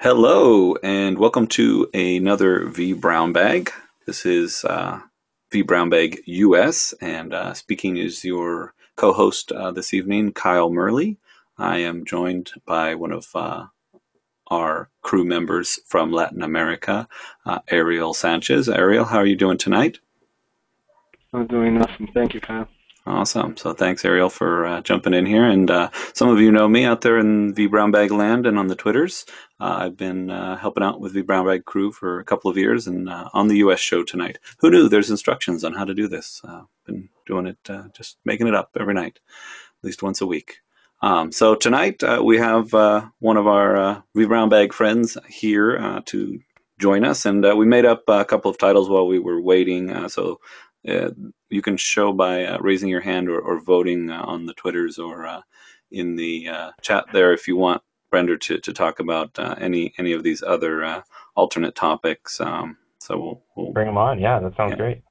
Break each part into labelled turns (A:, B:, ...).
A: Hello, and welcome to another V Brown Bag. This is uh, V Brown Bag US, and uh, speaking is your co host uh, this evening, Kyle Murley. I am joined by one of uh, our crew members from Latin America, uh, Ariel Sanchez. Ariel, how are you doing tonight?
B: I'm doing awesome. Thank you, Kyle.
A: Awesome. So thanks, Ariel, for uh, jumping in here. And uh, some of you know me out there in V Brown Bag land and on the Twitters. Uh, I've been uh, helping out with the Brown Bag crew for a couple of years and uh, on the US show tonight. Who knew there's instructions on how to do this? Uh, been doing it, uh, just making it up every night, at least once a week. Um, so tonight uh, we have uh, one of our uh, V Brown Bag friends here uh, to join us, and uh, we made up a couple of titles while we were waiting. Uh, so you can show by uh, raising your hand or, or voting uh, on the Twitters or uh, in the uh, chat there if you want Brender to, to talk about uh, any any of these other uh, alternate topics. Um, so we'll, we'll
C: Bring them on. Yeah, that sounds
A: Yeah.
C: great.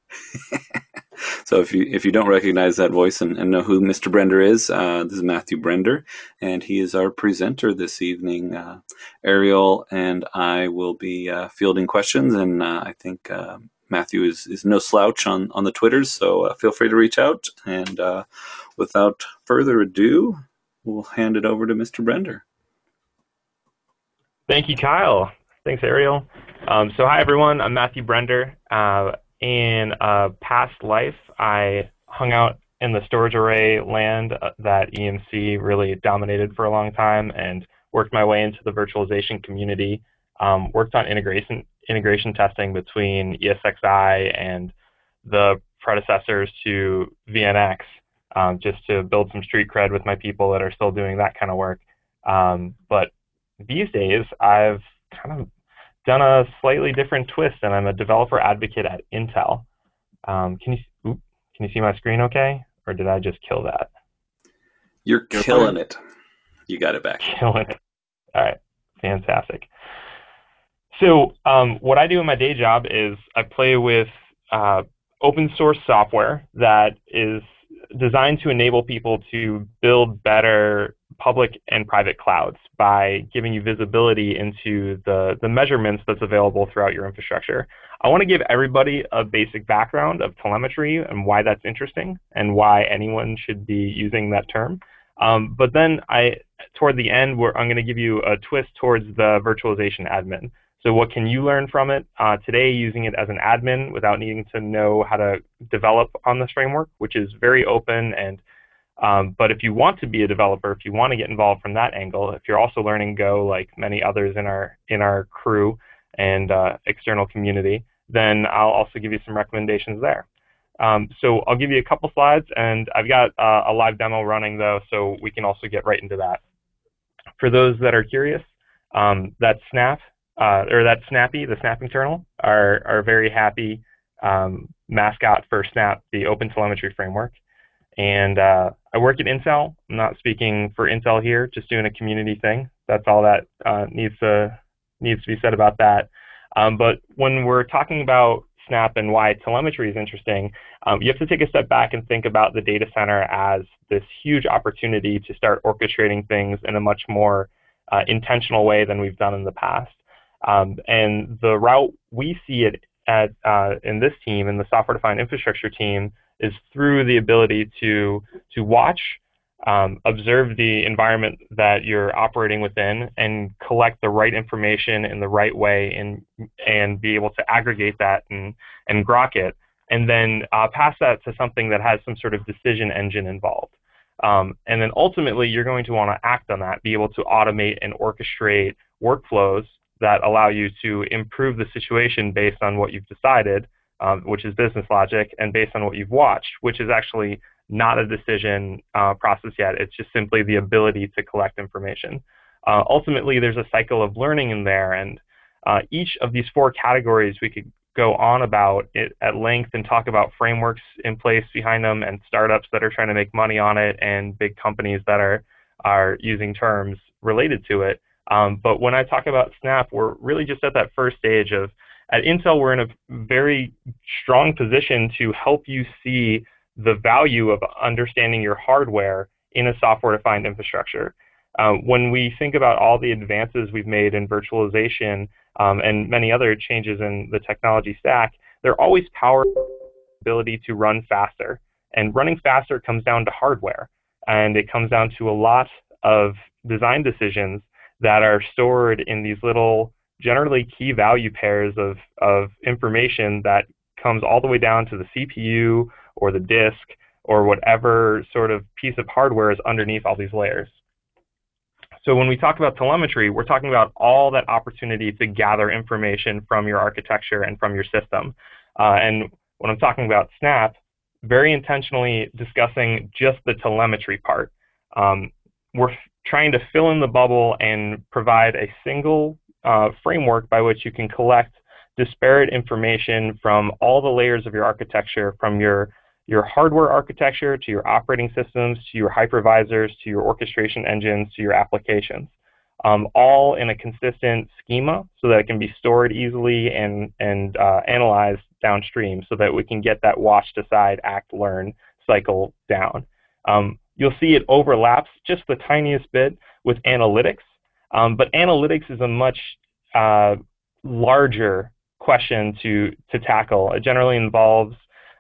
A: so if you if you don't recognize that voice and, and know who Mr. Brender is, uh, this is Matthew Brender, and he is our presenter this evening. Uh, Ariel and I will be uh, fielding questions, and uh, I think uh, Matthew is, is no slouch on on the twitters, so uh, feel free to reach out. And uh, without further ado, we'll hand it over to Mr. Brender.
C: Thank you, Kyle. Thanks, Ariel. Um, so, hi, everyone. I'm Matthew Brender. Uh, in a past life, I hung out in the storage array land uh, that EMC really dominated for a long time and worked my way into the virtualization community. Um, worked on integration integration testing between ESXi and the predecessors to VNX, um, just to build some street cred with my people that are still doing that kind of work. Um, but these days, I've kind of done a slightly different twist, and I'm a developer advocate at Intel. Um, can you oop, can you see my screen okay, or did I just kill that?
A: You're
C: You're
A: killing it. You got it back.
C: Killing it. All right, fantastic. So um, what I do in my day job is I play with uh, open source software that is designed to enable people to build better public and private clouds by giving you visibility into the, the measurements that's available throughout your infrastructure. I want to give everybody a basic background of telemetry and why that's interesting and why anyone should be using that term. Um, but then I, toward the end, I'm going to give you a twist towards the virtualization admin. So what can you learn from it uh, today using it as an admin without needing to know how to develop on this framework, which is very open and um, but if you want to be a developer, if you want to get involved from that angle, if you're also learning Go like many others in our in our crew and uh, external community, then I'll also give you some recommendations there. Um, so I'll give you a couple slides, and I've got uh, a live demo running though, so we can also get right into that. For those that are curious, um, that Snap uh, or that Snappy, the snapping are are very happy um, mascot for Snap, the Open Telemetry Framework. And uh, I work at Intel. I'm not speaking for Intel here, just doing a community thing. That's all that uh, needs to needs to be said about that. Um, but when we're talking about Snap and why telemetry is interesting, um, you have to take a step back and think about the data center as this huge opportunity to start orchestrating things in a much more uh, intentional way than we've done in the past. Um, and the route we see it at uh, in this team, in the software-defined infrastructure team, is through the ability to to watch, um, observe the environment that you're operating within, and collect the right information in the right way, and and be able to aggregate that and and grok it, and then uh, pass that to something that has some sort of decision engine involved. Um, and then ultimately, you're going to want to act on that, be able to automate and orchestrate workflows that allow you to improve the situation based on what you've decided um, which is business logic, and based on what you've watched, which is actually not a decision uh, process yet. It's just simply the ability to collect information. Uh, ultimately, there's a cycle of learning in there, and uh, each of these four categories we could go on about it at length and talk about frameworks in place behind them and startups that are trying to make money on it and big companies that are are using terms related to it. Um, but when I talk about Snap, we're really just at that first stage of at Intel, we're in a very strong position to help you see the value of understanding your hardware in a software-defined infrastructure. uh, when we think about all the advances we've made in virtualization um, and many other changes in the technology stack, they're always powered ability to run faster. And running faster comes down to hardware. And it comes down to a lot of design decisions that are stored in these little, generally key value pairs of, of information that comes all the way down to the CPU or the disk or whatever sort of piece of hardware is underneath all these layers. So when we talk about telemetry, we're talking about all that opportunity to gather information from your architecture and from your system. Uh, and when I'm talking about Snap, very intentionally discussing just the telemetry part. Um, we're trying to fill in the bubble and provide a single uh, framework by which you can collect disparate information from all the layers of your architecture, from your your hardware architecture to your operating systems to your hypervisors to your orchestration engines to your applications, um, all in a consistent schema so that it can be stored easily and, and uh, analyzed downstream so that we can get that watch, decide, act, learn cycle down. Um, you'll see it overlaps just the tiniest bit with analytics, um, but analytics is a much uh, larger question to, to tackle. It generally involves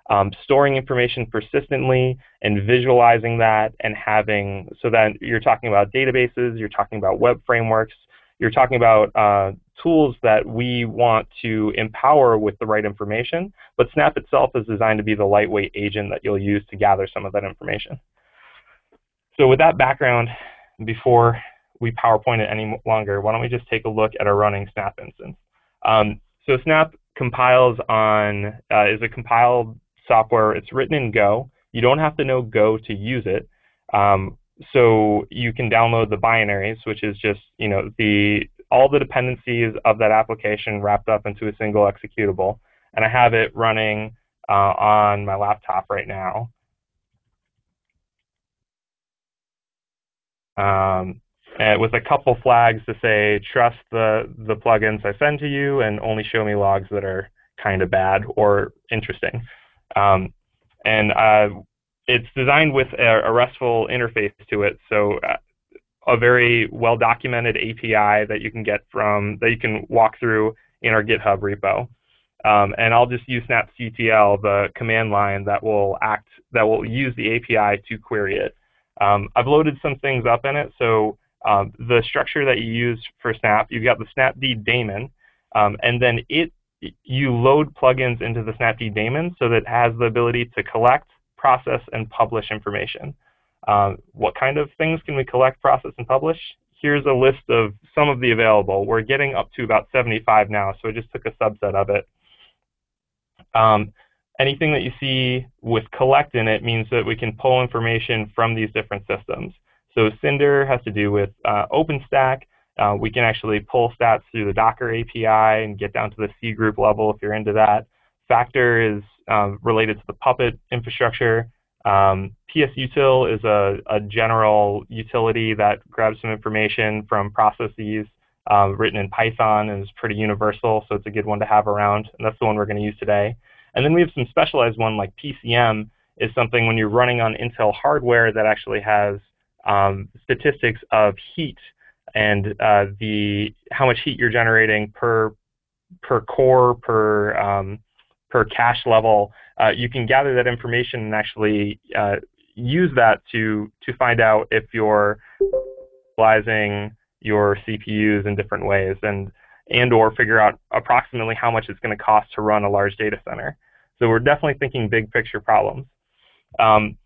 C: um, storing information persistently and visualizing that and having, so that you're talking about databases, you're talking about web frameworks, you're talking about uh, tools that we want to empower with the right information, but Snap itself is designed to be the lightweight agent that you'll use to gather some of that information. So with that background, before we PowerPoint it any longer, why don't we just take a look at our running Snap instance. Um, so Snap compiles on, uh, is a compiled software. It's written in Go. You don't have to know Go to use it. Um, so you can download the binaries, which is just you know the all the dependencies of that application wrapped up into a single executable. And I have it running uh, on my laptop right now. Um, with a couple flags to say trust the the plugins I send to you and only show me logs that are kind of bad or interesting. Um, and uh, it's designed with a, a, RESTful interface to it, so uh, a very well-documented API that you can get from that you can walk through in our GitHub repo. Um, and I'll just use snapctl, the command line that will act that will use the API to query it. Um, I've loaded some things up in it, so um, the structure that you use for Snap, you've got the snapd daemon, um, and then it you load plugins into the Snapd daemon so that it has the ability to collect, process, and publish information. Um, what kind of things can we collect, process, and publish? Here's a list of some of the available. We're getting up to about 75 now, so I just took a subset of it. Anything that you see with collect in it means that we can pull information from these different systems. So Cinder has to do with uh, OpenStack. Uh, we can actually pull stats through the Docker API and get down to the C group level if you're into that. Facter is um, related to the Puppet infrastructure. Um, psutil is a, a, general utility that grabs some information from processes um, written in Python and is pretty universal, so it's a good one to have around, and that's the one we're going to use today. And then we have some specialized one like PCM is something when you're running on Intel hardware that actually has um, statistics of heat and uh, the how much heat you're generating per per core per um, per cache level. Uh, you can gather that information and actually uh, use that to to find out if you're utilizing your CPUs in different ways and and or figure out approximately how much it's going to cost to run a large data center. So we're definitely thinking big picture problems. Um,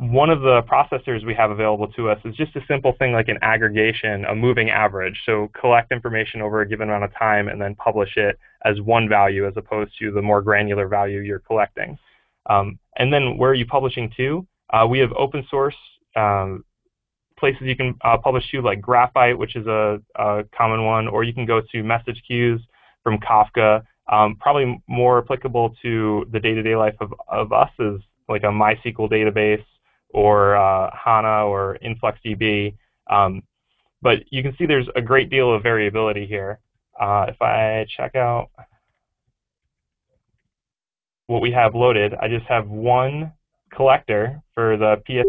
C: one of the processors we have available to us is just a simple thing like an aggregation, a moving average. So collect information over a given amount of time and then publish it as one value as opposed to the more granular value you're collecting. Um, and then where are you publishing to? Uh, we have open source um, places you can uh, publish to like Graphite, which is a, a, common one, or you can go to message queues from Kafka. Um, probably more applicable to the day-to-day life of, of us is like a MySQL database or uh, HANA or InfluxDB. Um, but you can see there's a great deal of variability here. Uh, if I check out what we have loaded, I just have one collector for the PS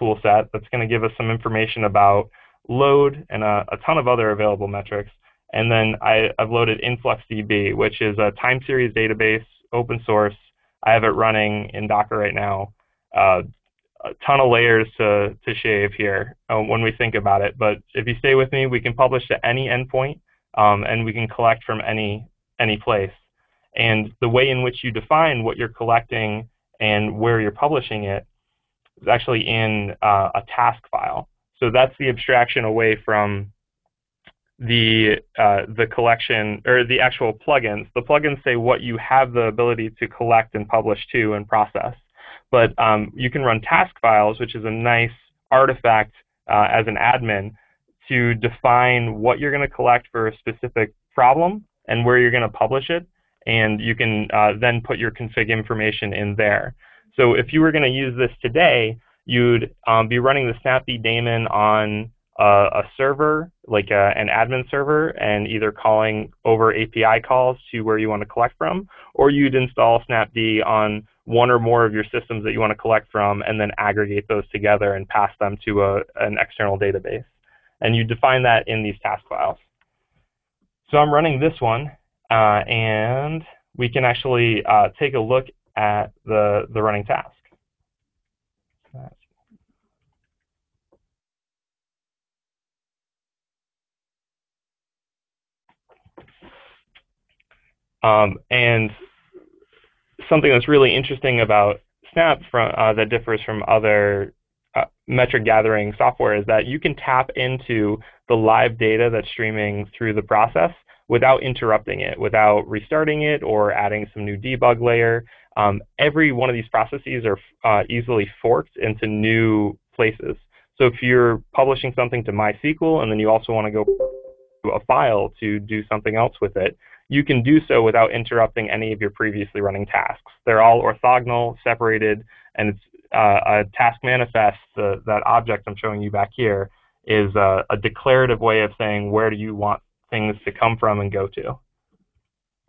C: toolset that's going to give us some information about load, and a, a ton of other available metrics. And then I, have loaded InfluxDB, which is a time series database, open source. I have it running in Docker right now. Uh, a ton of layers to, to shave here uh, when we think about it. But if you stay with me, we can publish to any endpoint, um, and we can collect from any any place. And the way in which you define what you're collecting and where you're publishing it is actually in uh, a task file. So that's the abstraction away from the uh, the collection or the actual plugins. The plugins say what you have the ability to collect and publish to and process. But um, you can run task files, which is a nice artifact uh, as an admin to define what you're going to collect for a specific problem and where you're going to publish it. And you can uh, then put your config information in there. So if you were going to use this today, you'd um, be running the Snappy daemon on uh, a server, like a, an admin server, and either calling over API calls to where you want to collect from, or you'd install snapd on one or more of your systems that you want to collect from, and then aggregate those together and pass them to a, an external database. And you define that in these task files. So I'm running this one, uh, and we can actually uh, take a look at the, the running task. Um, and something that's really interesting about Snap from, uh, that differs from other uh, metric gathering software is that you can tap into the live data that's streaming through the process without interrupting it, without restarting it or adding some new debug layer. Um, every one of these processes are uh, easily forked into new places. So if you're publishing something to MySQL and then you also want to go to a file to do something else with it, you can do so without interrupting any of your previously running tasks. They're all orthogonal, separated, and it's uh, a task manifest, uh, that object I'm showing you back here, is a, a, declarative way of saying where do you want things to come from and go to.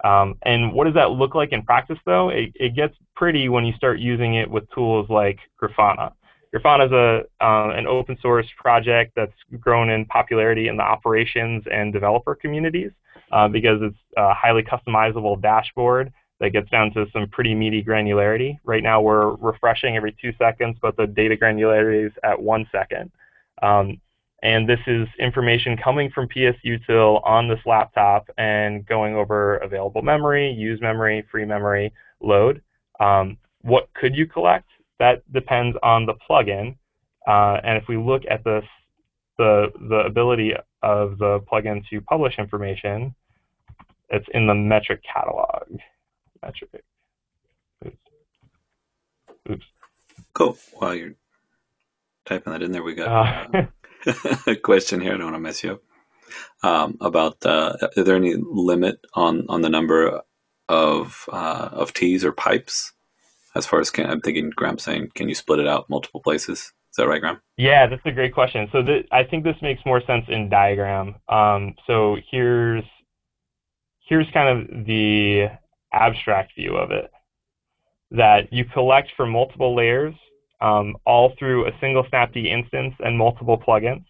C: Um, and what does that look like in practice, though? It, it, gets pretty when you start using it with tools like Grafana. Grafana is a, uh, an open source project that's grown in popularity in the operations and developer communities uh, because it's a highly customizable dashboard that gets down to some pretty meaty granularity. Right now we're refreshing every two seconds, but the data granularity is at one second. Um, and this is information coming from PSUtil on this laptop and going over available memory, use memory, free memory, load. Um, what could you collect? That depends on the plugin. Uh, and if we look at this, the, the ability of the plugin to publish information, it's in the metric catalog. Metric. Oops.
A: Oops. Cool. While you're typing that in there, we got uh, a question here. I don't want to mess you up. Um, about uh, is there any limit on on the number of uh, of T's or pipes? As far as I'm thinking, Graham saying, can you split it out multiple places? Is that right, Graham?
C: Yeah, that's a great question. So th- I think this makes more sense in diagram. Um, so here's here's kind of the abstract view of it. That you collect from multiple layers, um, all through a single snapd instance and multiple plugins,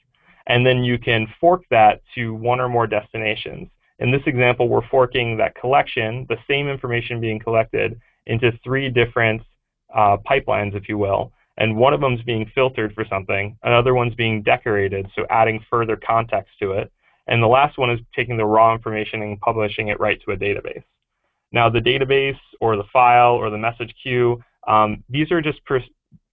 C: and then you can fork that to one or more destinations. In this example, we're forking that collection, the same information being collected, into three different uh, pipelines, if you will, and one of them is being filtered for something, another one's being decorated, so adding further context to it, and the last one is taking the raw information and publishing it right to a database. Now, the database or the file or the message queue, um, these are just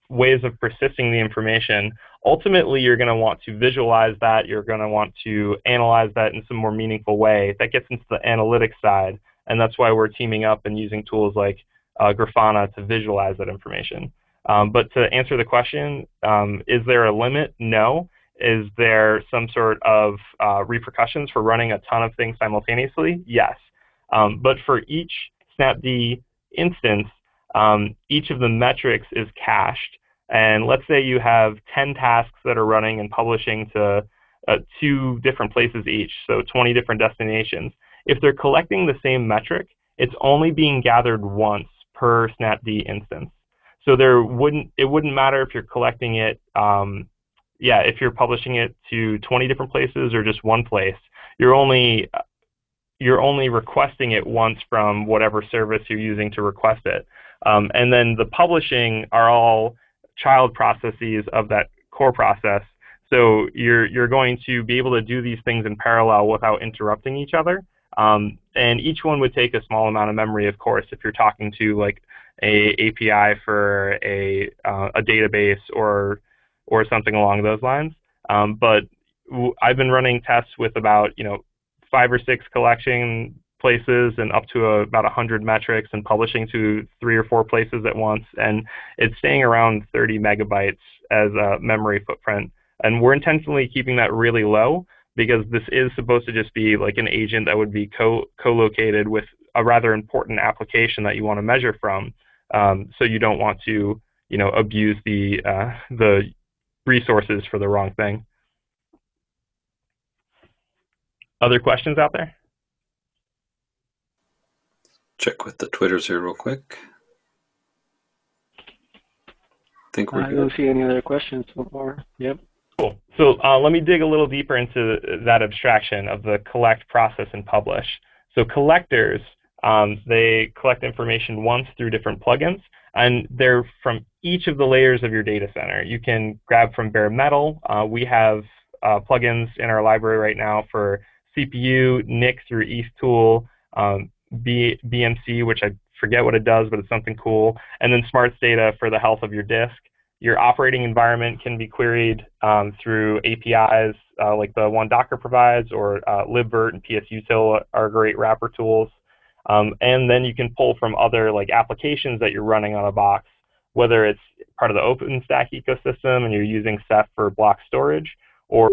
C: ways of persisting the information. Ultimately, you're going to want to visualize that. You're going to want to analyze that in some more meaningful way. That gets into the analytics side, and that's why we're teaming up and using tools like Grafana to visualize that information. Um, but to answer the question, um, is there a limit? No. Is there some sort of uh, repercussions for running a ton of things simultaneously? Yes. Um, but for each snapd instance, um, each of the metrics is cached. And let's say you have 10 tasks that are running and publishing to uh, two different places each, so 20 different destinations. If they're collecting the same metric, it's only being gathered once per snapd instance. So there wouldn't it wouldn't matter if you're collecting it um, yeah, if you're publishing it to 20 different places or just one place, you're only you're only requesting it once from whatever service you're using to request it. Um, and then the publishing are all child processes of that core process. So you're you're going to be able to do these things in parallel without interrupting each other. Um, and each one would take a small amount of memory, of course, if you're talking to like a API for a uh, a database or or something along those lines. Um, but w- I've been running tests with about you know five or six collection places and up to a, about 100 metrics and publishing to three or four places at once. And it's staying around 30 megabytes as a memory footprint. And we're intentionally keeping that really low because this is supposed to just be like an agent that would be co- co-located with a rather important application that you want to measure from. Um, so you don't want to, you know, abuse the uh, the resources for the wrong thing. Other questions out there?
A: Check with the Twitters here real quick. Think we're
B: I
A: good.
B: don't see any other questions so far. Yep.
C: Cool. So uh, let me dig a little deeper into that abstraction of the collect, process, and publish. So collectors, um, they collect information once through different plugins, and they're from each of the layers of your data center. You can grab from bare metal. Uh, we have uh, plugins in our library right now for CPU, NIC through ETH-Tool, um, B BMC, which I forget what it does, but it's something cool, and then Smarts Data for the health of your disk. Your operating environment can be queried um, through APIs uh, like the one Docker provides, or uh, libvirt and psutil are great wrapper tools. Um, and then you can pull from other like applications that you're running on a box, whether it's part of the OpenStack ecosystem and you're using Ceph for block storage, or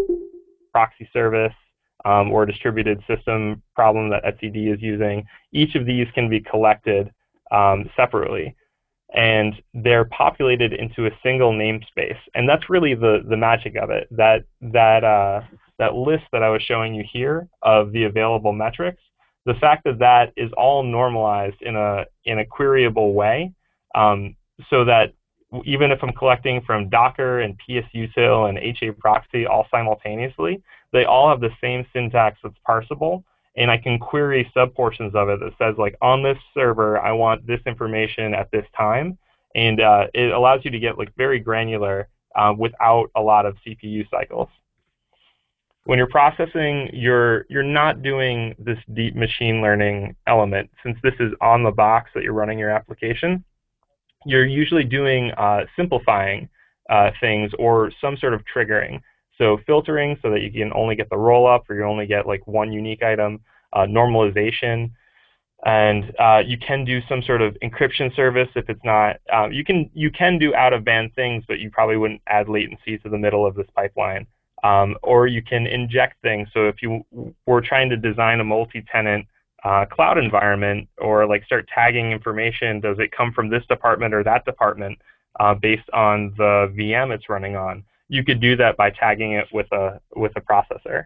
C: proxy service, um, or distributed system problem that etcd is using. Each of these can be collected um, separately and they're populated into a single namespace. And that's really the, the magic of it. That that uh, that list that I was showing you here of the available metrics, the fact that that is all normalized in a in a queryable way, um, so that even if I'm collecting from Docker and PSUtil and HA proxy all simultaneously, they all have the same syntax that's parsable, and I can query subportions of it that says like on this server I want this information at this time, and uh, it allows you to get like very granular uh, without a lot of CPU cycles. When you're processing, you're you're not doing this deep machine learning element since this is on the box that you're running your application. You're usually doing uh, simplifying uh, things or some sort of triggering. So filtering so that you can only get the roll up or you only get like one unique item, uh, normalization, and uh, you can do some sort of encryption service if it's not. Um, you can you can do out of band things, but you probably wouldn't add latency to the middle of this pipeline. Um, or you can inject things. So if you were trying to design a multi-tenant uh, cloud environment, or like start tagging information, does it come from this department or that department uh, based on the VM it's running on? You could do that by tagging it with a with a processor.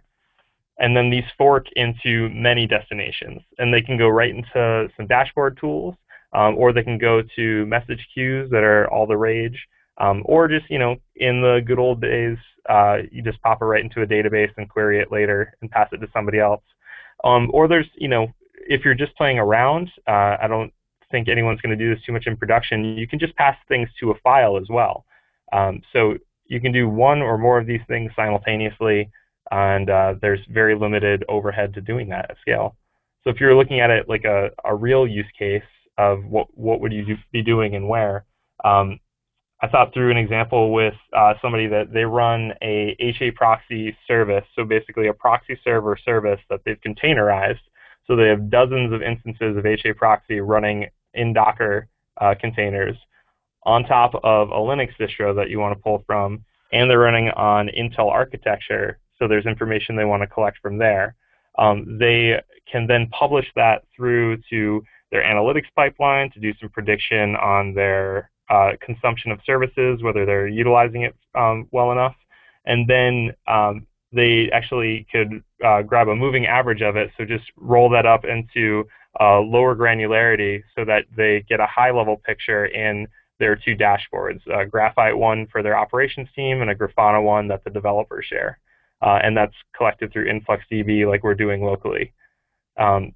C: And then these fork into many destinations, and they can go right into some dashboard tools, um, or they can go to message queues that are all the rage, um, or just you know in the good old days, uh, you just pop it right into a database and query it later and pass it to somebody else. Um, or there's you know if you're just playing around, uh, I don't think anyone's going to do this too much in production. You can just pass things to a file as well. Um, so you can do one or more of these things simultaneously, and uh, there's very limited overhead to doing that at scale. So if you're looking at it like a, a real use case of what, what would you do, be doing and where, um, I thought through an example with uh, somebody that they run a HA proxy service, so basically a proxy server service that they've containerized. So they have dozens of instances of HA proxy running in Docker uh, containers on top of a Linux distro that you want to pull from, and they're running on Intel architecture, so there's information they want to collect from there. Um, they can then publish that through to their analytics pipeline to do some prediction on their uh, consumption of services, whether they're utilizing it um, well enough. And then um, they actually could uh, grab a moving average of it, so just roll that up into uh, lower granularity so that they get a high level picture in there are two dashboards, a Graphite one for their operations team and a Grafana one that the developers share. Uh, and that's collected through InfluxDB like we're doing locally. Um,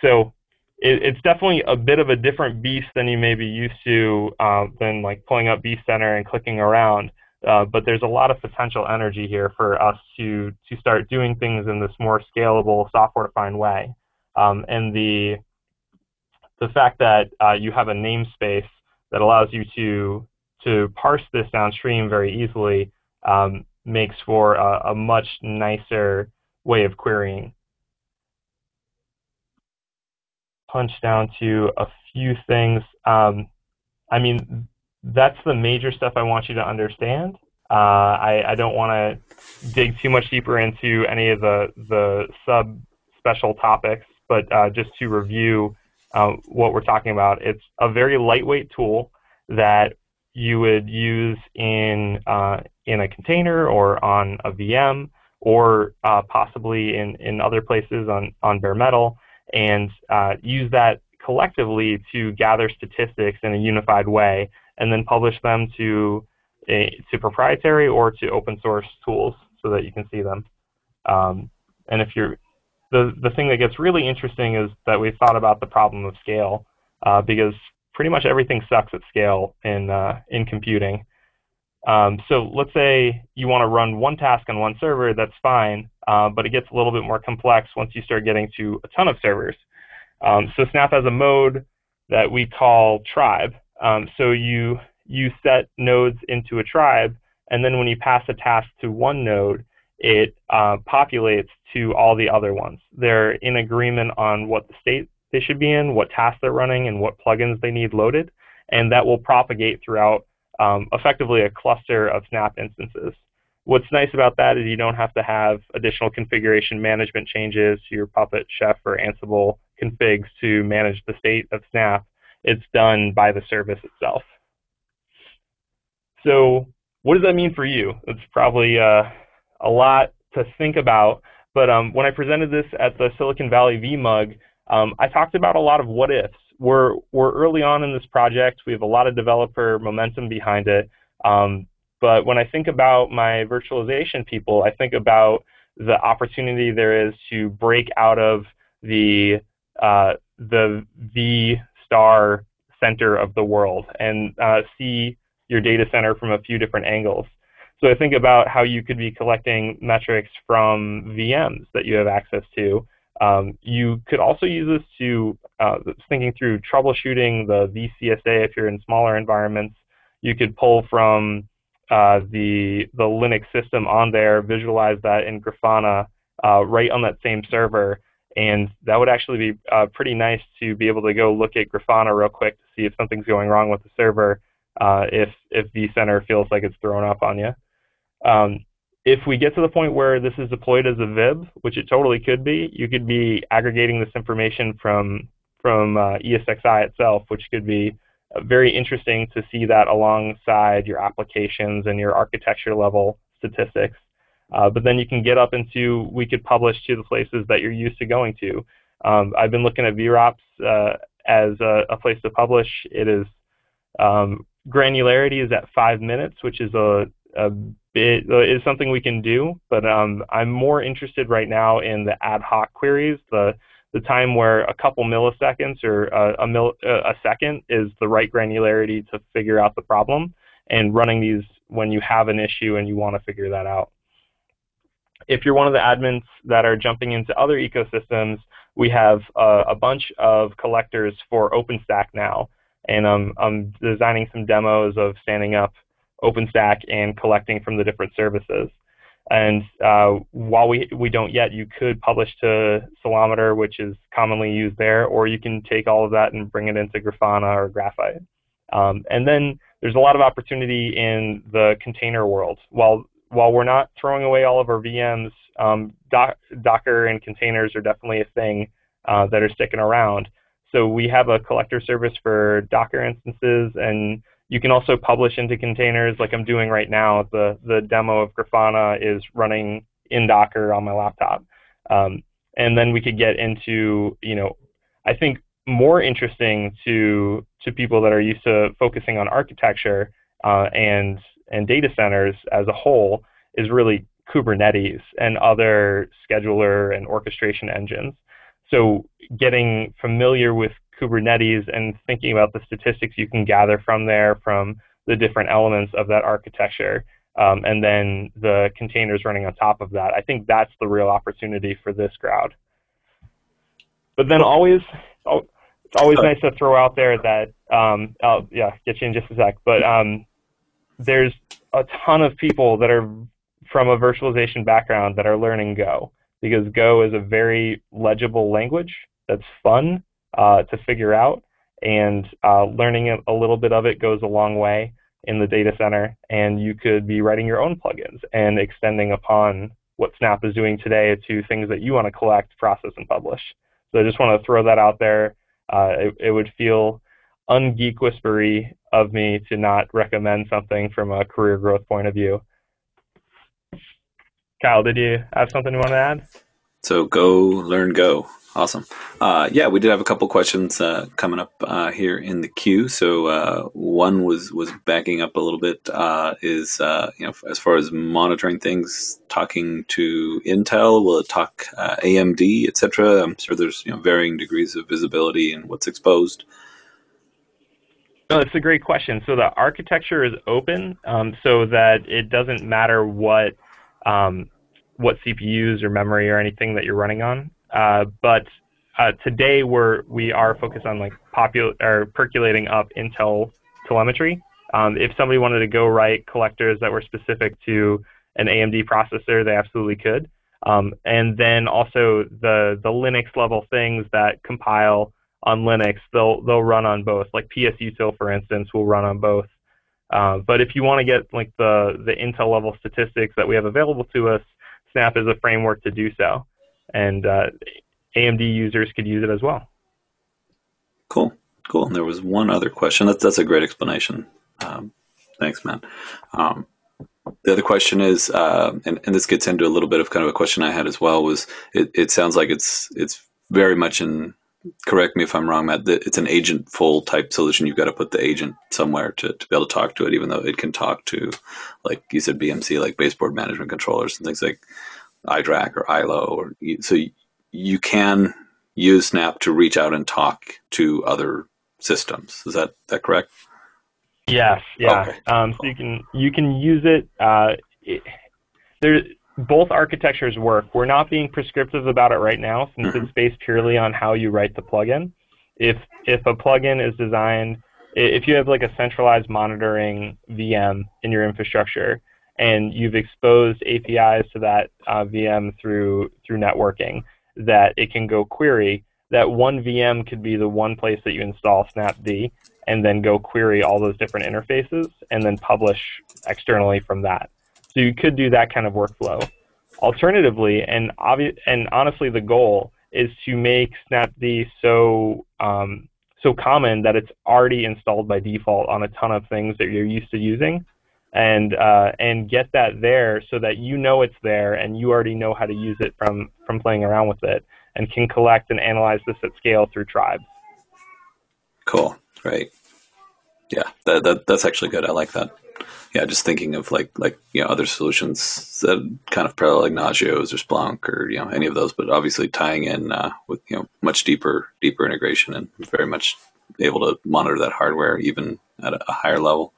C: so it, it's definitely a bit of a different beast than you may be used to uh, than like pulling up vCenter and clicking around. Uh, but there's a lot of potential energy here for us to to start doing things in this more scalable software-defined way. Um, and the the fact that uh, you have a namespace that allows you to to parse this downstream very easily um, makes for a, a, much nicer way of querying. Punch down to a few things. Um, I mean, that's the major stuff I want you to understand. Uh, I, I, don't want to dig too much deeper into any of the, the sub special topics, but uh, just to review uh, what we're talking about, it's a very lightweight tool that you would use in uh, in a container or on a VM or uh, possibly in, in other places on, on bare metal and uh, use that collectively to gather statistics in a unified way and then publish them to a, to proprietary or to open source tools so that you can see them. Um, and if you're the the thing that gets really interesting is that we've thought about the problem of scale uh, because pretty much everything sucks at scale in uh, in computing. Um, so let's say you want to run one task on one server, that's fine, uh, but it gets a little bit more complex once you start getting to a ton of servers. Um, so Snap has a mode that we call tribe. Um, so you you set nodes into a tribe, and then when you pass a task to one node, it uh, populates to all the other ones. They're in agreement on what the state they should be in, what tasks they're running, and what plugins they need loaded, and that will propagate throughout um, effectively a cluster of Snap instances. What's nice about that is you don't have to have additional configuration management changes to your Puppet, Chef, or Ansible configs to manage the state of Snap. It's done by the service itself. So what does that mean for you? It's probably uh, a lot to think about. But um, when I presented this at the Silicon Valley VMUG, um, I talked about a lot of what ifs. We're, we're early on in this project. We have a lot of developer momentum behind it. Um, but when I think about my virtualization people, I think about the opportunity there is to break out of the uh, the V star center of the world and uh, see your data center from a few different angles. So I think about how you could be collecting metrics from VMs that you have access to. Um, you could also use this to uh, thinking through troubleshooting the VCSA if you're in smaller environments. You could pull from uh, the the Linux system on there, visualize that in Grafana uh, right on that same server, and that would actually be uh, pretty nice to be able to go look at Grafana real quick to see if something's going wrong with the server, uh, if if vCenter feels like it's thrown up on you. Um, if we get to the point where this is deployed as a VIB, which it totally could be, you could be aggregating this information from from uh, ESXi itself, which could be uh, very interesting to see that alongside your applications and your architecture level statistics. Uh, but then you can get up into, we could publish to the places that you're used to going to. Um, I've been looking at VROPS uh, as a, a, place to publish. It is, um, granularity is at five minutes, which is a, a bit, uh, something we can do, but um, I'm more interested right now in the ad hoc queries, the the time where a couple milliseconds or a, a, mil, a second is the right granularity to figure out the problem, and running these when you have an issue and you want to figure that out. If you're one of the admins that are jumping into other ecosystems, we have a, a bunch of collectors for OpenStack now, and um, I'm designing some demos of standing up OpenStack and collecting from the different services. And uh, while we, we don't yet, you could publish to Ceilometer, which is commonly used there, or you can take all of that and bring it into Grafana or Graphite. Um, and then there's a lot of opportunity in the container world. While, while we're not throwing away all of our VMs, um, doc, Docker and containers are definitely a thing uh, that are sticking around. So we have a collector service for Docker instances, and you can also publish into containers like I'm doing right now. The, the demo of Grafana is running in Docker on my laptop. Um, and then we could get into, you know, I think more interesting to to people that are used to focusing on architecture uh, and and data centers as a whole is really Kubernetes and other scheduler and orchestration engines. So getting familiar with Kubernetes and thinking about the statistics you can gather from there, from the different elements of that architecture, um, and then the containers running on top of that. I think that's the real opportunity for this crowd. But then always, it's always nice to throw out there that, um, I'll, yeah, get you in just a sec, but um, there's a ton of people that are from a virtualization background that are learning Go because Go is a very legible language that's fun uh, to figure out, and uh, learning a little bit of it goes a long way in the data center, and you could be writing your own plugins and extending upon what Snap is doing today to things that you want to collect, process, and publish. So I just want to throw that out there. Uh, it, it, would feel ungeek whispery of me to not recommend something from a career growth point of view. Kyle, did you have something you want to add?
A: So go learn Go. Awesome. Uh, yeah, we did have a couple questions uh, coming up uh, here in the queue. So uh, one was was backing up a little bit. Uh, is uh, you know as far as monitoring things, talking to Intel, will it talk AMD, etc. I'm sure there's you know varying degrees of visibility and what's exposed.
C: No, it's a great question. So the architecture is open, um, so that it doesn't matter what um, what CPUs or memory or anything that you're running on. Uh, but uh, today we're we are focused on like popul- or percolating up Intel telemetry. Um, if somebody wanted to go write collectors that were specific to an AMD processor, they absolutely could. Um, and then also the the Linux level things that compile on Linux, they'll they'll run on both. Like PSUtil, for instance, will run on both. Uh, but if you want to get like the the Intel level statistics that we have available to us, Snap is a framework to do so and uh, AMD users could use it as well.
A: Cool, cool. And there was one other question. That's that's a great explanation. Um, thanks, man. Um, the other question is, uh, and, and this gets into a little bit of kind of a question I had as well. Was it, it sounds like it's it's very much in. Correct me if I'm wrong, Matt. It's an agent-full type solution. You've got to put the agent somewhere to, to be able to talk to it, even though it can talk to, like you said, BMC, like baseboard management controllers and things like iDRAC or ILO, or so you can use Snap to reach out and talk to other systems. Is that that correct?
C: Yes. Yeah. Okay. Um, so you can you can use it. Uh, it there, both architectures work. We're not being prescriptive about it right now, since mm-hmm. it's based purely on how you write the plugin. If if a plugin is designed, if you have like a centralized monitoring VM in your infrastructure, and you've exposed APIs to that uh, VM through through networking that it can go query. That one VM could be the one place that you install Snapd and then go query all those different interfaces and then publish externally from that. So you could do that kind of workflow. Alternatively, and obvi- and honestly, the goal is to make Snapd so um, so common that it's already installed by default on a ton of things that you're used to using and uh, and get that there so that you know it's there and you already know how to use it from from playing around with it and can collect and analyze this at scale through tribes.
A: Cool, great. Yeah, that, that that's actually good. I like that. Yeah, just thinking of like like you know other solutions that kind of parallel like Nagios or Splunk or you know any of those, but obviously tying in uh, with you know much deeper deeper integration and very much able to monitor that hardware even at a higher level.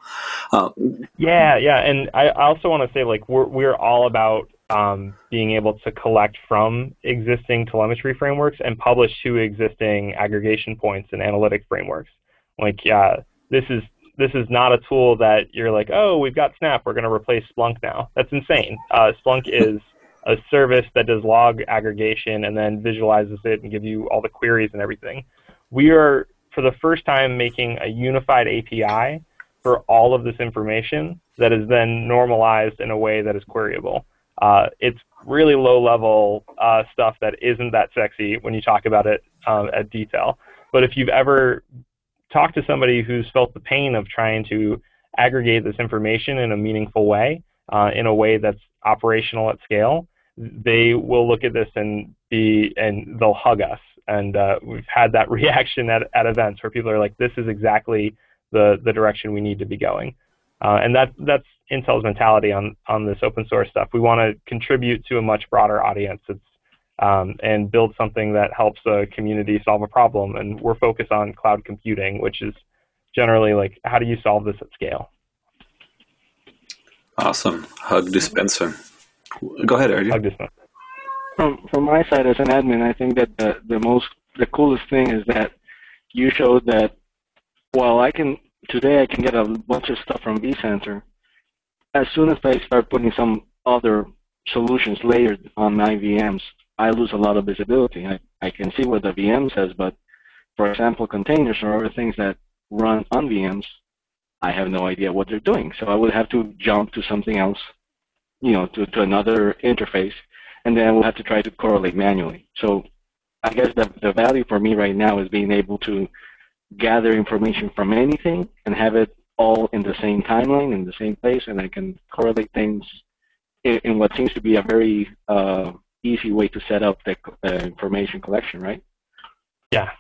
C: Um, yeah, yeah, and I also want to say like we're we're all about um, being able to collect from existing telemetry frameworks and publish to existing aggregation points and analytic frameworks. Like, yeah, this is this is not a tool that you're like, oh, we've got Snap, we're going to replace Splunk now. That's insane. Uh, Splunk is a service that does log aggregation and then visualizes it and give you all the queries and everything. We are for the first time making a unified API for all of this information that is then normalized in a way that is queryable. Uh, it's really low level uh, stuff that isn't that sexy when you talk about it um, at detail. But if you've ever talked to somebody who's felt the pain of trying to aggregate this information in a meaningful way, uh, in a way that's operational at scale, they will look at this and be and they'll hug us and uh, we've had that reaction at, at events where people are like, "This is exactly the the direction we need to be going," uh, and that that's Intel's mentality on on this open source stuff. We want to contribute to a much broader audience. It's um, and build something that helps a community solve a problem. And we're focused on cloud computing, which is generally like, how do you solve this at scale?
A: Awesome. Hug dispenser. Go ahead, Arjun.
C: Hug dispenser.
B: From from my side as an admin, I think that the, the most the coolest thing is that you showed that while I can today I can get a bunch of stuff from vCenter, as soon as I start putting some other solutions layered on my VMs, I lose a lot of visibility. I, I can see what the VM says, but for example, containers or other things that run on VMs, I have no idea what they're doing. So I would have to jump to something else, you know, to, to another interface, and then I will have to try to correlate manually. So I guess the, the value for me right now is being able to gather information from anything and have it all in the same timeline, in the same place, and I can correlate things in, in what seems to be a very uh, easy way to set up the uh, information collection, right?
C: Yeah,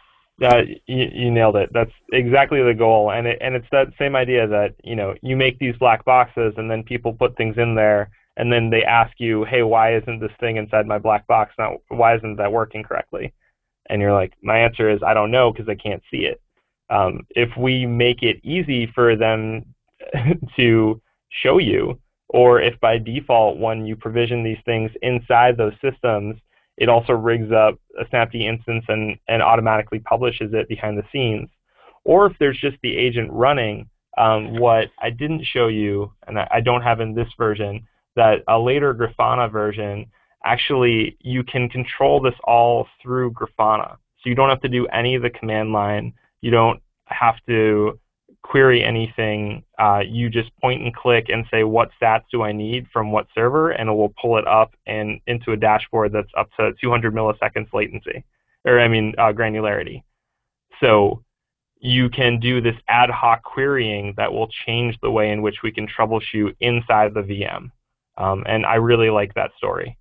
C: uh, you, you, nailed it. That's exactly the goal, and it, and it's that same idea that you know you make these black boxes, and then people put things in there, and then they ask you, hey, why isn't this thing inside my black box? Not why isn't that working correctly? And you're like, my answer is I don't know because I can't see it. Um, if we make it easy for them to show you, or if by default when you provision these things inside those systems, it also rigs up a Snapd instance and, and automatically publishes it behind the scenes. Or if there's just the agent running, um, what I didn't show you, and I, I don't have in this version, that a later Grafana version, actually you can control this all through Grafana. So you don't have to do any of the command line. You don't have to query anything, uh, you just point and click and say what stats do I need from what server, and it will pull it up and into a dashboard that's up to 200 milliseconds latency, or I mean uh, granularity. So you can do this ad hoc querying that will change the way in which we can troubleshoot inside the VM. Um, and I really like that story.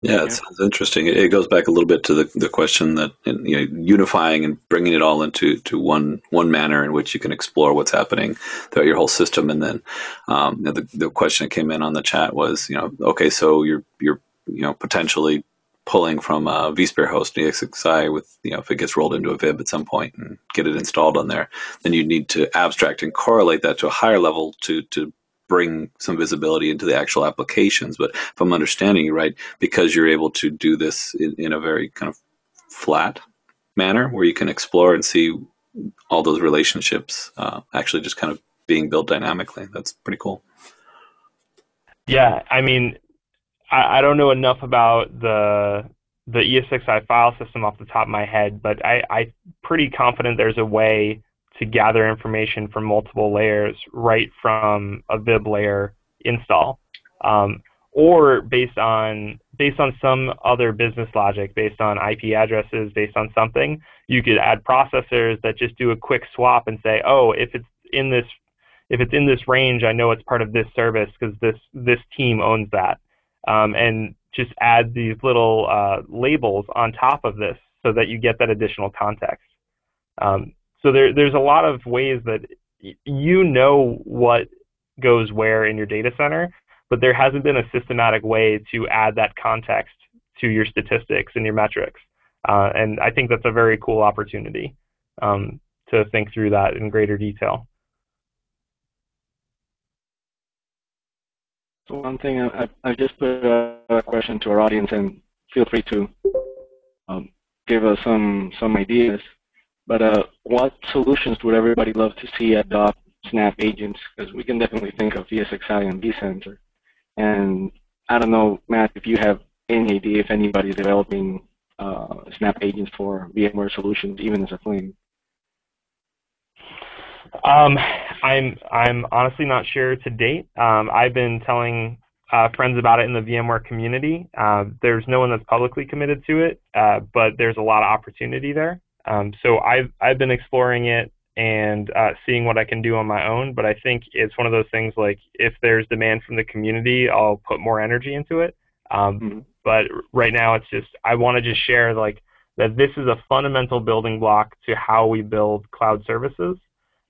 A: Yeah, it sounds interesting. It goes back a little bit to the, the question that you know, unifying and bringing it all into to one one manner in which you can explore what's happening throughout your whole system. And then um, the, the question that came in on the chat was, you know, okay, so you're you're you know potentially pulling from a vSphere host ESXi with you know if it gets rolled into a VIB at some point and get it installed on there, then you need to abstract and correlate that to a higher level to to bring some visibility into the actual applications. But if I'm understanding you right, because you're able to do this in, in a very kind of flat manner where you can explore and see all those relationships uh, actually just kind of being built dynamically. That's pretty cool.
C: Yeah, I mean, I, I don't know enough about the the ESXi file system off the top of my head, but I, I'm pretty confident there's a way to gather information from multiple layers right from a VIB layer install. Um, or based on based on some other business logic, based on IP addresses, based on something, you could add processors that just do a quick swap and say, oh, if it's in this if it's in this range, I know it's part of this service because this this team owns that, um, and just add these little uh, labels on top of this so that you get that additional context. Um, so there, there's a lot of ways that you know what goes where in your data center, but there hasn't been a systematic way to add that context to your statistics and your metrics. Uh, and I think that's a very cool opportunity um, to think through that in greater detail.
B: So one thing I, I just put a question to our audience, and feel free to um, give us some some ideas. But uh, what solutions would everybody love to see adopt Snap agents? Because we can definitely think of ESXi and vCenter. And I don't know, Matt, if you have any idea if anybody's developing uh, Snap agents for VMware solutions, even as a Fling.
C: Um, I'm I'm honestly not sure to date. Um, I've been telling uh, friends about it in the VMware community. Uh, there's no one that's publicly committed to it, uh, but there's a lot of opportunity there. Um, so I've I've been exploring it and uh, seeing what I can do on my own. But I think it's one of those things like if there's demand from the community, I'll put more energy into it. Um, mm-hmm. but right now it's just I want to just share like that this is a fundamental building block to how we build cloud services.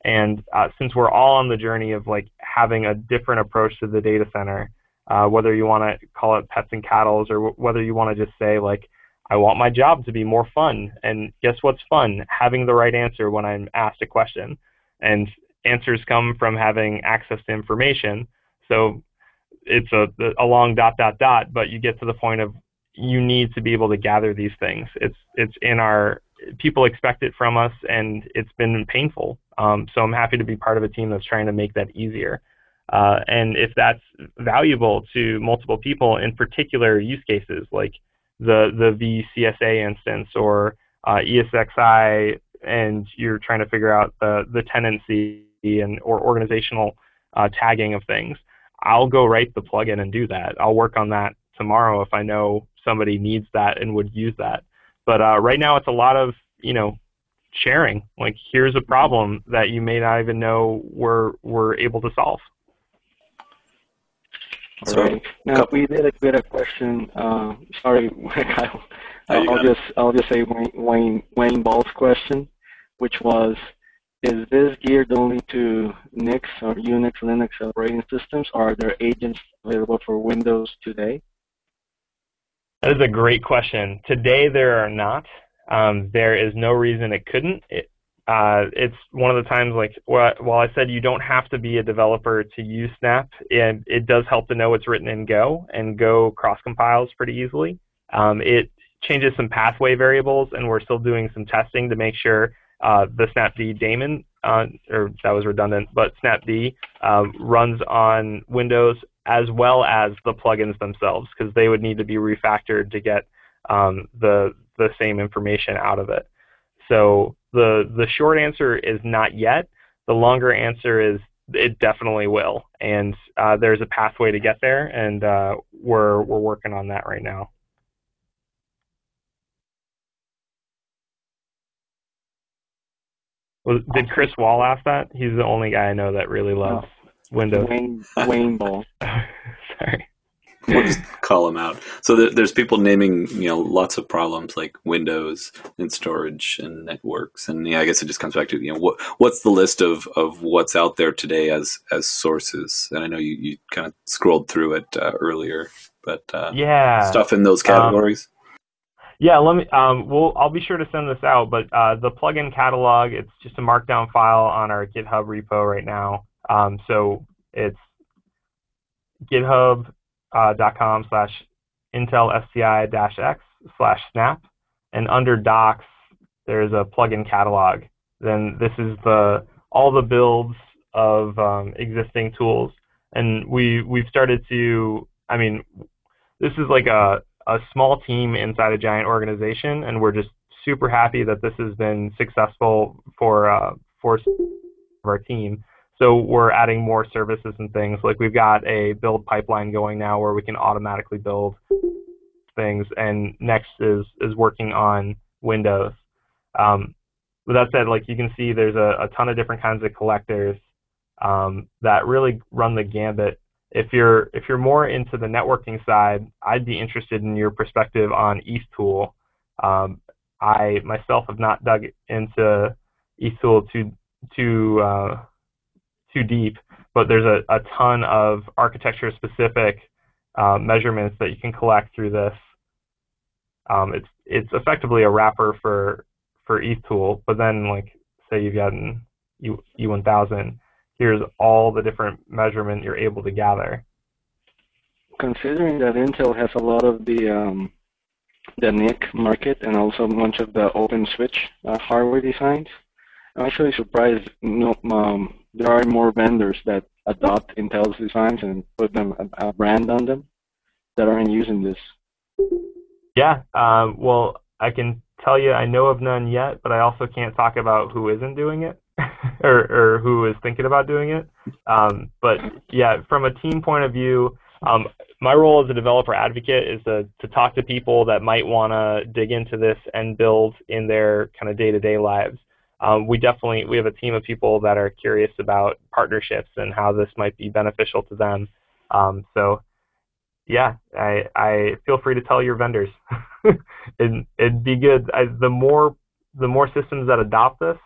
C: And uh, since we're all on the journey of like having a different approach to the data center, uh, whether you want to call it pets and cattles or whether you want to just say like I want my job to be more fun. And guess what's fun? Having the right answer when I'm asked a question. And answers come from having access to information. So it's a, a long dot dot dot, but you get to the point of you need to be able to gather these things. It's it's in our people expect it from us, and it's been painful. Um, so I'm happy to be part of a team that's trying to make that easier. Uh, and if that's valuable to multiple people in particular use cases, like the the vCSA instance or uh, ESXi, and you're trying to figure out the the tenancy and or organizational uh, tagging of things, I'll go write the plugin and do that. I'll work on that tomorrow if I know somebody needs that and would use that. But uh, right now, it's a lot of you know sharing. Like, here's a problem that you may not even know we're we're able to solve.
B: All so, right. Now we did get a question. Uh, sorry, Kyle. I'll just I'll just say Wayne Wayne, Wayne Ball's question, which was, is this geared only to Nix or Unix Linux operating systems, or are there agents available for Windows today?
C: That is a great question. Today there are not. Um, there is no reason it couldn't. Uh, it's one of the times like while I said you don't have to be a developer to use Snap, it, it does help to know it's written in Go, and Go cross compiles pretty easily. Um, it changes some pathway variables, and we're still doing some testing to make sure uh, the snapd daemon, uh, or that was redundant, but snapd uh, runs on Windows as well as the plugins themselves, because they would need to be refactored to get um, the the same information out of it. So the the short answer is not yet. The longer answer is it definitely will, and uh, there's a pathway to get there, and uh, we're we're working on that right now. Was, did Chris Wahl ask that? He's the only guy I know that really loves no. Windows.
B: Wayne, Wayne Ball.
C: Sorry.
A: We'll just call them out. So there, there's people naming, you know, lots of problems like Windows and storage and networks, and yeah, I guess it just comes back to you know what what's the list of, of what's out there today as as sources. And I know you, you kind of scrolled through it uh, earlier, but uh,
C: yeah,
A: stuff in those categories.
C: Um, yeah, let me. Um, we'll. I'll be sure to send this out. But uh, the plugin catalog, it's just a Markdown file on our GitHub repo right now. Um, so it's github.com uh, slash intel SDI-x slash snap, and under docs there's a plugin catalog. Then this is the all the builds of um, existing tools, and we we've started to. I mean, this is like a a small team inside a giant organization, and we're just super happy that this has been successful for uh, for our team. So we're adding more services and things. Like we've got a build pipeline going now where we can automatically build things, and Next is is working on Windows. Um, with that said, like you can see, there's a, a ton of different kinds of collectors um, that really run the gambit if you're if you're more into the networking side, I'd be interested in your perspective on EthTool. Um, I myself have not dug into EthTool too too uh, too deep, but there's a, a ton of architecture specific uh, measurements that you can collect through this. Um, it's it's effectively a wrapper for for EthTool, but then like say you've got an E, E1000 here's all the different measurement you're able to gather.
B: Considering that Intel has a lot of the um, the NIC market and also a bunch of the open switch uh, hardware designs, actually surprised know, um, there are more vendors that adopt Intel's designs and put them a, a brand on them that aren't using this.
C: Yeah, um, well, I can tell you I know of none yet, but I also can't talk about who isn't doing it. or, or who is thinking about doing it. Um, but yeah, from a team point of view, um, my role as a developer advocate is to, to talk to people that might want to dig into this and build in their kind of day-to-day lives. Um, we definitely we have a team of people that are curious about partnerships and how this might be beneficial to them. Um, so yeah, I, I feel free to tell your vendors. it, it'd be good. I, the more the more systems that adopt this,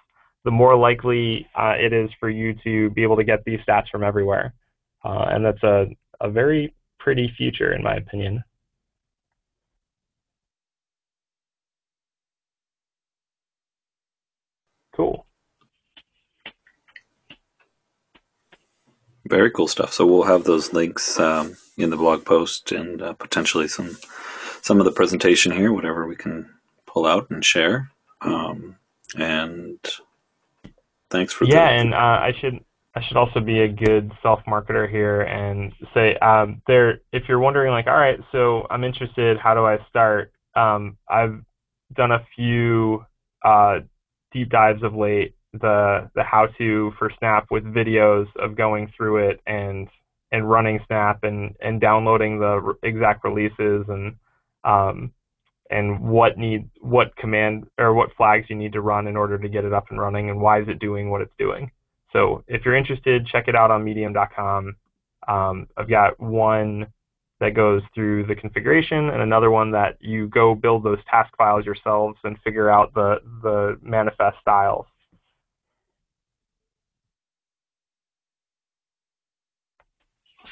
C: the more likely uh, it is for you to be able to get these stats from everywhere. Uh, and that's a, a very pretty future, in my opinion. Cool.
A: Very cool stuff. So we'll have those links um, in the blog post and uh, potentially some some of the presentation here, whatever we can pull out and share. Um, and thanks for
C: yeah,
A: the,
C: and uh, I should I should also be a good self marketer here and say um, there if you're wondering like all right so I'm interested how do I start um, I've done a few uh, deep dives of late the the how to for Snap with videos of going through it and and running Snap and and downloading the exact releases and um, and what need what command or what flags you need to run in order to get it up and running and why is it doing what it's doing. So if you're interested, check it out on medium.com. Um, I've got one that goes through the configuration and another one that you go build those task files yourselves and figure out the, the manifest styles.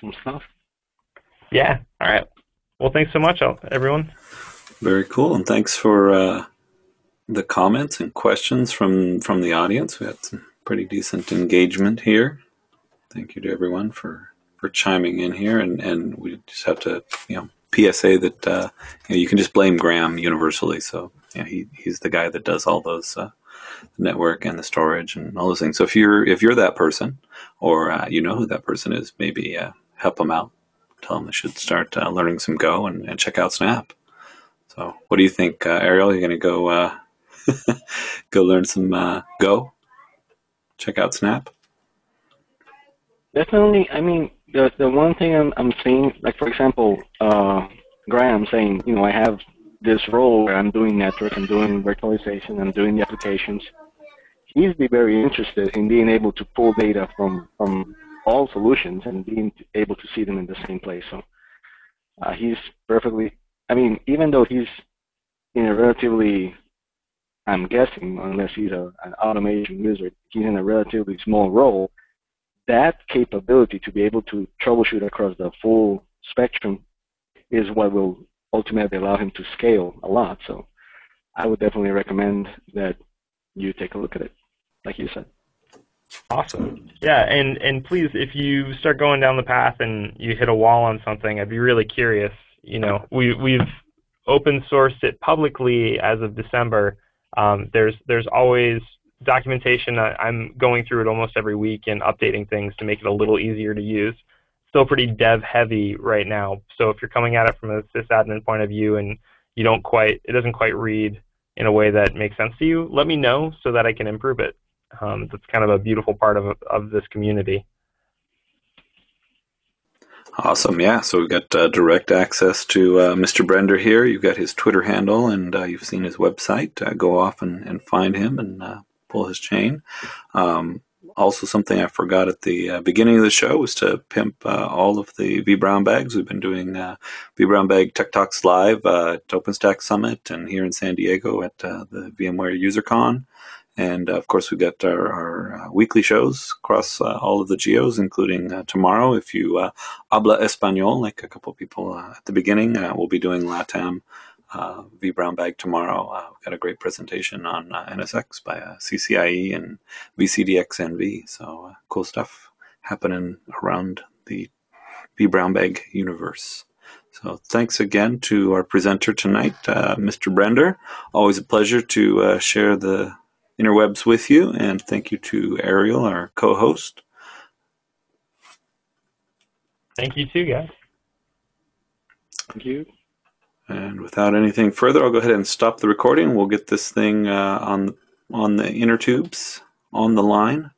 B: Some stuff.
C: Yeah. All right. Well, thanks so much, everyone.
A: Very cool, and thanks for uh, the comments and questions from from the audience. We had some pretty decent engagement here. Thank you to everyone for for chiming in here, and and we just have to you know PSA that uh, you, know, you can just blame Graham universally. So yeah, he he's the guy that does all those. Uh, network and the storage and all those things. So if you're if you're that person, or uh, you know who that person is, maybe uh, help them out. Tell them they should start uh, learning some Go and, and, check out Snap. So what do you think, uh, Ariel? You're going to go go learn some Go? Check out Snap.
B: Definitely. I mean, the the one thing I'm I'm seeing, like for example, Graham saying, you know, I have this role where I'm doing network, I'm doing virtualization, I'm doing the applications, he'd be very interested in being able to pull data from, from all solutions and being able to see them in the same place. So uh, he's perfectly, I mean, even though he's in a relatively, I'm guessing, unless he's a, an automation wizard, he's in a relatively small role, that capability to be able to troubleshoot across the full spectrum is what will ultimately allow him to scale a lot. So I would definitely recommend that you take a look at it, like you said.
C: Awesome. Yeah, and and please, if you start going down the path and you hit a wall on something, I'd be really curious. You know, we we've open sourced it publicly as of December. Um, there's there's always documentation. I'm going through it almost every week and updating things to make it a little easier to use still pretty dev heavy right now. So if you're coming at it from a sysadmin point of view and you don't quite, it doesn't quite read in a way that makes sense to you, let me know so that I can improve it. Um, that's kind of a beautiful part of of this community.
A: Awesome, yeah. So we've got uh, direct access to uh, Mr. Brender here. You've got his Twitter handle, and uh, you've seen his website. Uh, go off and, and find him and uh, pull his chain. Um, also something I forgot at the uh, beginning of the show was to pimp uh, all of the V Brown bags. We've been doing uh, Brown Bag Tech Talks live uh, at OpenStack Summit and here in San Diego at uh, the VMware UserCon. And uh, of course, we've got our, our weekly shows across all of the geos, including tomorrow. If you habla español, like a couple people at the beginning, we'll be doing LATAM uh, vBrown Bag tomorrow. Uh, we've got a great presentation on uh, NSX by uh, CCIE and VCDXNV. So uh, cool stuff happening around the vBrown Bag universe. So thanks again to our presenter tonight, uh, Mr. Brender. Always a pleasure to share the interwebs with you, and thank you to Ariel, our co-host.
C: Thank you too, guys.
B: Thank you.
A: And without anything further, I'll go ahead and stop the recording. We'll get this thing uh, on on the inner tubes on the line.